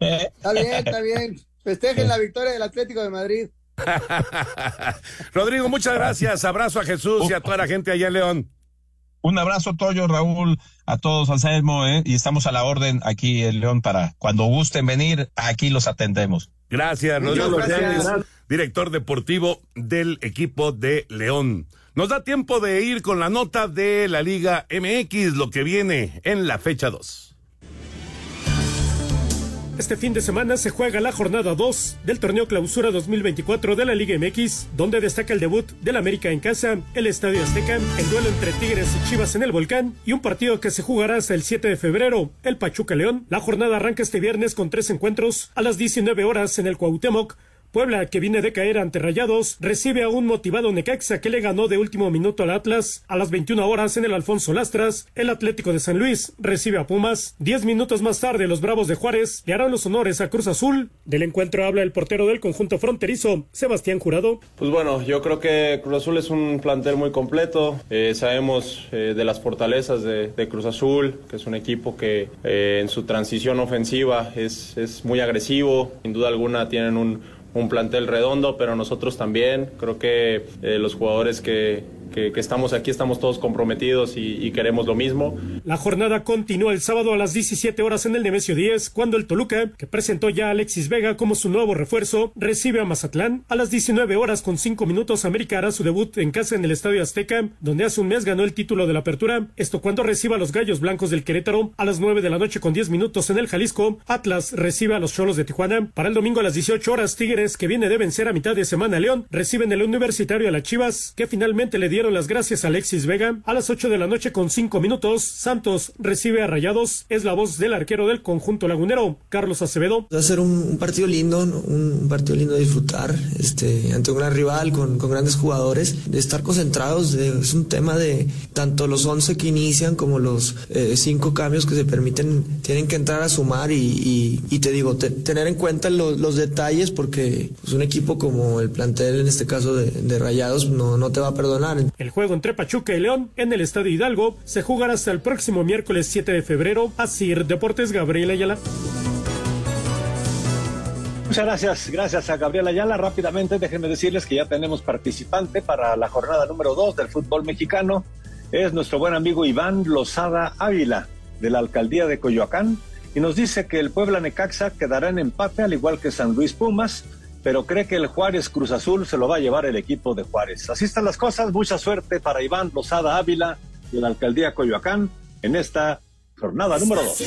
Está bien, está bien. Festejen la victoria del Atlético de Madrid. Rodrigo, muchas gracias. Abrazo a Jesús y a toda la gente allá en León. Un abrazo, Toyo, Raúl, a todos, Anselmo, ¿eh? y estamos a la orden aquí en León para cuando gusten venir, aquí los atendemos. Gracias, Rodrigo director deportivo del equipo de León. Nos da tiempo de ir con la nota de la Liga MX, lo que viene en la fecha 2. Este fin de semana se juega la jornada 2 del torneo Clausura 2024 de la Liga MX, donde destaca el debut del América en casa, el Estadio Azteca, el duelo entre Tigres y Chivas en el Volcán y un partido que se jugará hasta el 7 de febrero, el Pachuca León. La jornada arranca este viernes con tres encuentros a las 19 horas en el Cuauhtémoc, Puebla, que viene de caer ante Rayados, recibe a un motivado Necaxa que le ganó de último minuto al Atlas. A las 21 horas en el Alfonso Lastras, el Atlético de San Luis recibe a Pumas. Diez minutos más tarde, los Bravos de Juárez le harán los honores a Cruz Azul. Del encuentro habla el portero del conjunto fronterizo, Sebastián Jurado. Pues bueno, yo creo que Cruz Azul es un plantel muy completo. Eh, sabemos eh, de las fortalezas de, Cruz Azul, que es un equipo que eh, en su transición ofensiva es, es muy agresivo. Sin duda alguna tienen un un plantel redondo, pero nosotros también. Creo que eh, los jugadores que, que, estamos aquí, estamos todos comprometidos y, queremos lo mismo. La jornada continúa el sábado a las 17 horas en el Nemesio 10, cuando el Toluca, que presentó ya a Alexis Vega como su nuevo refuerzo, recibe a Mazatlán. A las 19 horas con 5 minutos, América hará su debut en casa en el Estadio Azteca, donde hace un mes ganó el título de la apertura. Esto cuando reciba a los Gallos Blancos del Querétaro. A las 9 de la noche con 10 minutos en el Jalisco, Atlas recibe a los Cholos de Tijuana. Para el domingo a las 18 horas, Tigres, que viene de vencer a mitad de semana León, reciben el Universitario a las Chivas, que finalmente le dieron las gracias a Alexis Vega. A las 8 de la noche con 5 minutos, Santos recibe a Rayados. Es la voz del arquero del conjunto lagunero, Carlos Acevedo. Va a ser un, partido lindo, un, partido lindo de disfrutar, este, ante un gran rival con, grandes jugadores, de estar concentrados. es un tema de tanto los 11 que inician como los 5 eh, cambios que se permiten, tienen que entrar a sumar y, te digo, tener en cuenta los detalles porque pues, un equipo como el plantel, en este caso de, Rayados, no, no te va a perdonar. El juego entre Pachuca y León en el Estadio Hidalgo se jugará hasta el próximo miércoles 7 de febrero. Asir Deportes Gabriel Ayala. Muchas gracias, gracias a Gabriel Ayala. Rápidamente déjenme decirles que ya tenemos participante para la jornada número 2 del fútbol mexicano. Es nuestro buen amigo Iván Lozada Ávila, de la alcaldía de Coyoacán, y nos dice que el Puebla Necaxa quedará en empate, al igual que San Luis Pumas pero cree que el Juárez Cruz Azul se lo va a llevar el equipo de Juárez. Así están las cosas. Mucha suerte para Iván Lozada Ávila de la alcaldía Coyoacán en esta jornada número 2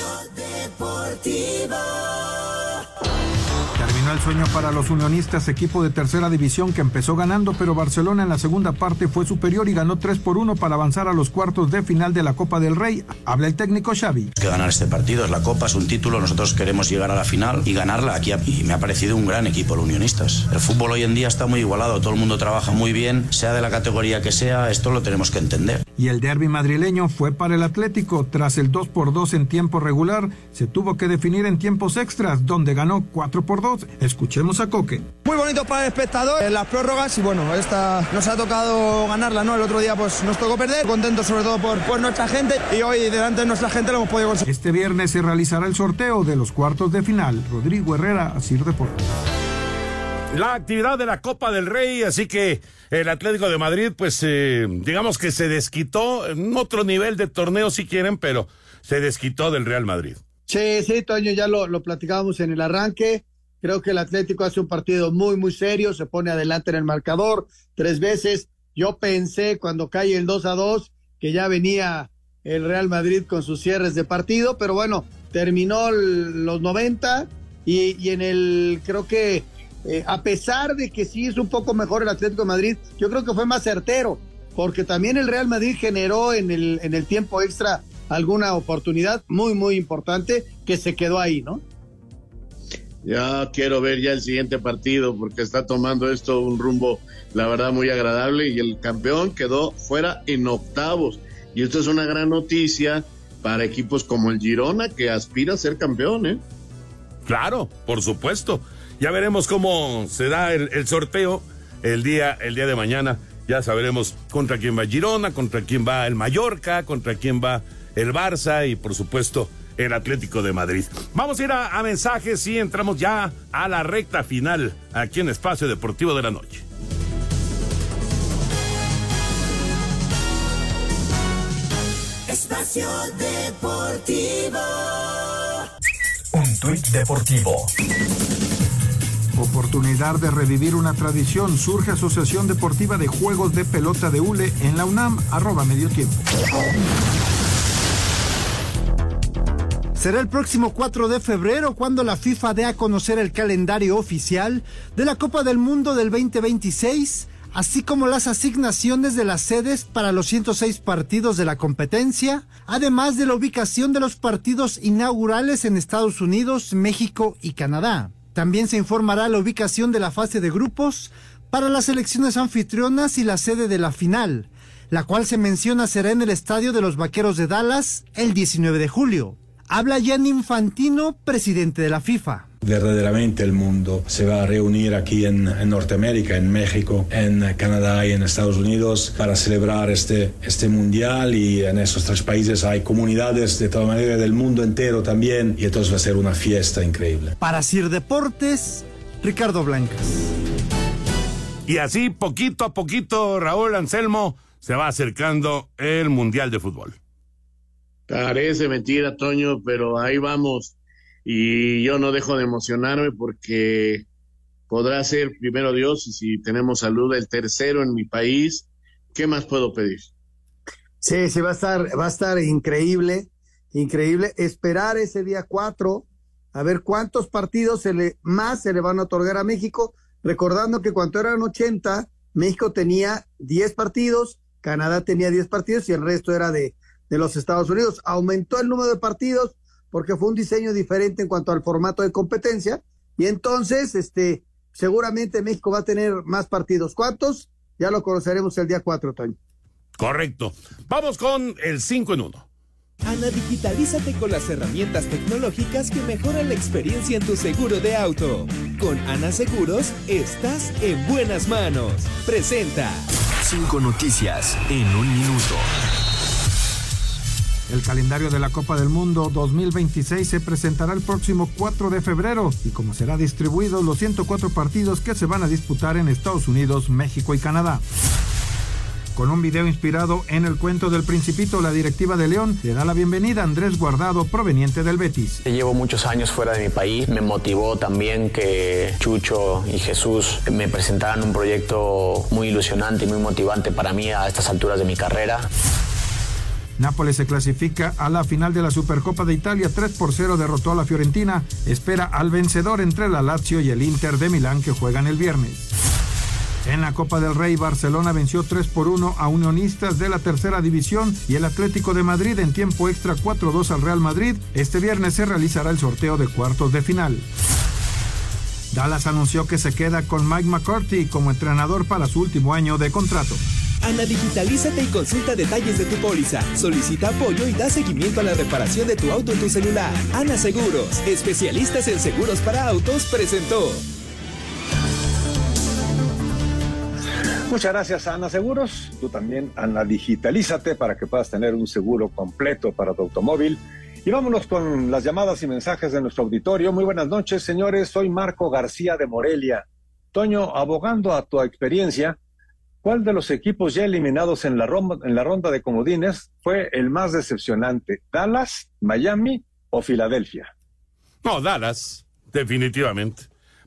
el sueño para los unionistas, equipo de tercera división que empezó ganando, pero Barcelona en la segunda parte fue superior y ganó 3 por 1 para avanzar a los cuartos de final de la Copa del Rey. Habla el técnico Xavi. Que ganar este partido es la Copa, es un título, nosotros queremos llegar a la final y ganarla aquí. Y me ha parecido un gran equipo los unionistas. El fútbol hoy en día está muy igualado, todo el mundo trabaja muy bien, sea de la categoría que sea, esto lo tenemos que entender. Y el derby madrileño fue para el Atlético. Tras el 2 por 2 en tiempo regular, se tuvo que definir en tiempos extras, donde ganó 4 por 2 Escuchemos a Coque. Muy bonito para el espectador, en las prórrogas y bueno, esta nos ha tocado ganarla, ¿no? El otro día pues nos tocó perder, contento sobre todo por, por nuestra gente y hoy delante de nuestra gente lo hemos podido conseguir. Este viernes se realizará el sorteo de los cuartos de final. Rodrigo Herrera, Asir Deportes la actividad de la Copa del Rey, así que el Atlético de Madrid, pues eh, digamos que se desquitó en otro nivel de torneo si quieren, pero se desquitó del Real Madrid. Sí, sí, Toño, ya lo, lo platicábamos en el arranque. Creo que el Atlético hace un partido muy, muy serio, se pone adelante en el marcador tres veces. Yo pensé cuando cae el 2 a 2 que ya venía el Real Madrid con sus cierres de partido, pero bueno, terminó los 90 y, y en el, creo que eh, a pesar de que sí es un poco mejor el Atlético de Madrid, yo creo que fue más certero, porque también el Real Madrid generó en el, en el tiempo extra alguna oportunidad muy, muy importante que se quedó ahí, ¿no? Ya quiero ver ya el siguiente partido porque está tomando esto un rumbo, la verdad, muy agradable y el campeón quedó fuera en octavos. Y esto es una gran noticia para equipos como el Girona que aspira a ser campeón, ¿eh? Claro, por supuesto. Ya veremos cómo será el, el sorteo el día, el día de mañana. Ya sabremos contra quién va Girona, contra quién va el Mallorca, contra quién va el Barça y por supuesto el Atlético de Madrid. Vamos a ir a, a mensajes y entramos ya a la recta final aquí en Espacio Deportivo de la Noche. Espacio Deportivo. Un tuit deportivo. Oportunidad de revivir una tradición. Surge Asociación Deportiva de Juegos de Pelota de Hule en la UNAM, arroba medio tiempo. Será el próximo 4 de febrero cuando la FIFA dé a conocer el calendario oficial de la Copa del Mundo del 2026, así como las asignaciones de las sedes para los 106 partidos de la competencia, además de la ubicación de los partidos inaugurales en Estados Unidos, México y Canadá. También se informará la ubicación de la fase de grupos para las elecciones anfitrionas y la sede de la final, la cual se menciona será en el Estadio de los Vaqueros de Dallas el 19 de julio. Habla Gianni Infantino, presidente de la FIFA. Verdaderamente el mundo se va a reunir aquí en, en, Norteamérica, en México, en Canadá y en Estados Unidos para celebrar este, este mundial y en esos tres países hay comunidades de toda manera del mundo entero también y entonces va a ser una fiesta increíble. Para Sir Deportes, Ricardo Blancas. Y así poquito a poquito Raúl Anselmo se va acercando el Mundial de Fútbol. Parece mentira, Toño, pero ahí vamos. Y yo no dejo de emocionarme porque podrá ser primero Dios y si tenemos salud el tercero en mi país, ¿qué más puedo pedir? Sí, sí va a estar va a estar increíble, increíble. Esperar ese día 4 a ver cuántos partidos se le más se le van a otorgar a México, recordando que cuando eran 80 México tenía 10 partidos, Canadá tenía 10 partidos y el resto era de de los Estados Unidos. Aumentó el número de partidos porque fue un diseño diferente en cuanto al formato de competencia y entonces este seguramente México va a tener más partidos. ¿Cuántos? Ya lo conoceremos el día 4, Toño. Correcto. Vamos con el 5 en 1. Ana, digitalízate con las herramientas tecnológicas que mejoran la experiencia en tu seguro de auto. Con Ana Seguros, estás en buenas manos. Presenta. Cinco noticias en un minuto. El calendario de la Copa del Mundo 2026 se presentará el próximo 4 de febrero y como será distribuido los 104 partidos que se van a disputar en Estados Unidos, México y Canadá. Con un video inspirado en el cuento del Principito, la directiva de León le da la bienvenida a Andrés Guardado, proveniente del Betis. Llevo muchos años fuera de mi país. Me motivó también que Chucho y Jesús me presentaran un proyecto muy ilusionante y muy motivante para mí a estas alturas de mi carrera. Nápoles se clasifica a la final de la Supercopa de Italia. 3 por 0 derrotó a la Fiorentina. Espera al vencedor entre la Lazio y el Inter de Milán que juegan el viernes. En la Copa del Rey, Barcelona venció 3 por 1 a Unionistas de la tercera división y el Atlético de Madrid en tiempo extra 4-2 al Real Madrid. Este viernes se realizará el sorteo de cuartos de final. Dallas anunció que se queda con Mike McCarthy como entrenador para su último año de contrato. Ana, digitalízate y consulta detalles de tu póliza. Solicita apoyo y da seguimiento a la reparación de tu auto en tu celular. Ana Seguros, especialistas en seguros para autos, presentó. Muchas gracias, Ana Seguros. Tú también, Ana, digitalízate para que puedas tener un seguro completo para tu automóvil. Y vámonos con las llamadas y mensajes de nuestro auditorio. Muy buenas noches, señores. Soy Marco García de Morelia. Toño, abogando a tu experiencia, ¿cuál de los equipos ya eliminados en la ronda, en la ronda de comodines fue el más decepcionante? ¿Dallas, Miami o Filadelfia? No, Dallas, definitivamente.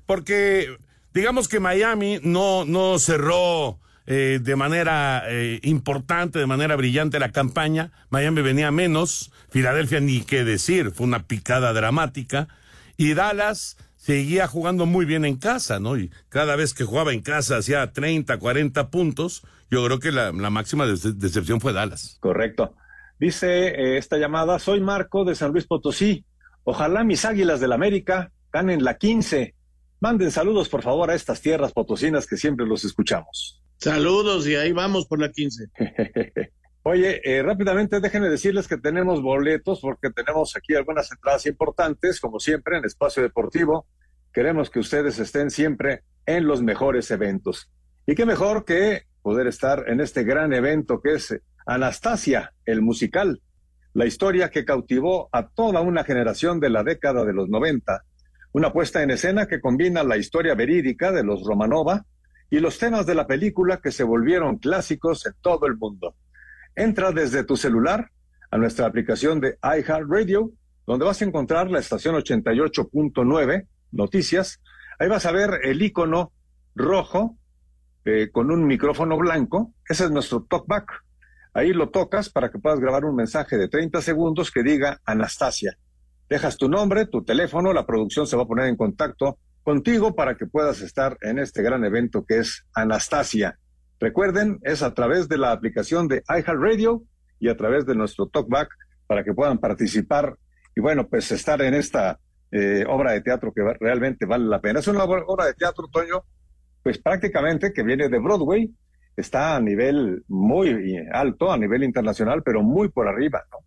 Porque digamos que Miami no, no cerró eh, de manera eh, importante, de manera brillante la campaña. Miami venía menos, Filadelfia ni qué decir, fue una picada dramática. Y Dallas seguía jugando muy bien en casa, ¿no? Y cada vez que jugaba en casa hacía 30, 40 puntos. Yo creo que la, máxima decepción fue Dallas. Correcto. Dice eh, esta llamada, soy Marco de San Luis Potosí. Ojalá mis águilas del América ganen la 15. Manden saludos, por favor, a estas tierras potosinas que siempre los escuchamos. Saludos y ahí vamos por la 15. Oye, eh, rápidamente déjenme decirles que tenemos boletos porque tenemos aquí algunas entradas importantes, como siempre, en Espacio Deportivo. Queremos que ustedes estén siempre en los mejores eventos. Y qué mejor que poder estar en este gran evento que es Anastasia, el musical, la historia que cautivó a toda una generación de la década de los 90, una puesta en escena que combina la historia verídica de los Romanova y los temas de la película que se volvieron clásicos en todo el mundo. Entra desde tu celular a nuestra aplicación de iHeartRadio, donde vas a encontrar la estación 88.9, Noticias. Ahí vas a ver el icono rojo eh, con un micrófono blanco. Ese es nuestro talkback. Ahí lo tocas para que puedas grabar un mensaje de 30 segundos que diga Anastasia. Dejas tu nombre, tu teléfono, la producción se va a poner en contacto contigo para que puedas estar en este gran evento que es Anastasia. Recuerden, es a través de la aplicación de iHeartRadio y a través de nuestro talkback para que puedan participar y bueno, pues estar en esta eh, obra de teatro que realmente vale la pena. Es una obra de teatro, Toño, pues prácticamente que viene de Broadway, está a nivel muy alto, a nivel internacional, pero muy por arriba, ¿no?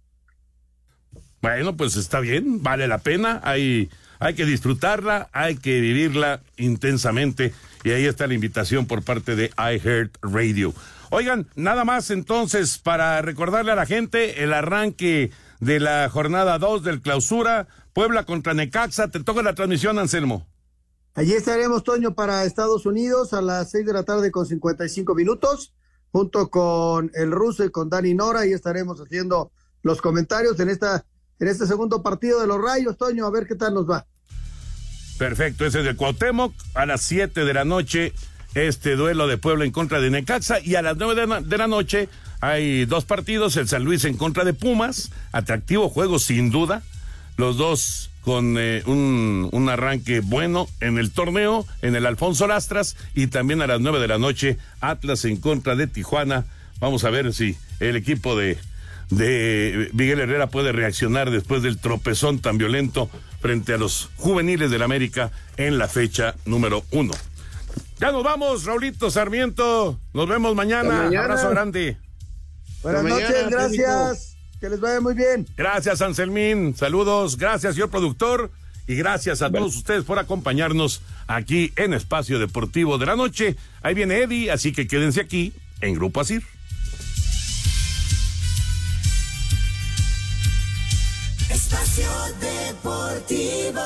Bueno, pues está bien, vale la pena, hay, hay que disfrutarla, hay que vivirla intensamente y ahí está la invitación por parte de iHeart Radio. Oigan, nada más entonces para recordarle a la gente el arranque de la jornada 2 del clausura, Puebla contra Necaxa, te toca la transmisión, Anselmo. Allí estaremos, Toño, para Estados Unidos a las seis de la tarde con 55 minutos, junto con el ruso y con Dani Nora, y estaremos haciendo los comentarios en esta en este segundo partido de los Rayos, Toño, a ver qué tal nos va. Perfecto, ese es de Cuauhtémoc, a las 7 de la noche, este duelo de Puebla en contra de Necaxa, y a las 9 de la noche hay dos partidos, el San Luis en contra de Pumas, atractivo juego sin duda, los dos con eh, un, un, arranque bueno en el torneo, en el Alfonso Lastras, y también a las nueve de la noche, Atlas en contra de Tijuana. Vamos a ver si el equipo de, de Miguel Herrera puede reaccionar después del tropezón tan violento frente a los juveniles del América en la fecha número uno. Ya nos vamos, Raulito Sarmiento. Nos vemos mañana. mañana. Abrazo grande. Buenas noches, gracias. Que les vaya muy bien. Gracias, Anselmín. Saludos. Gracias, señor productor. Y gracias a todos ustedes por acompañarnos aquí en Espacio Deportivo de la Noche. Ahí viene Eddie, así que quédense aquí en Grupo Asir. Espacio Deportivo.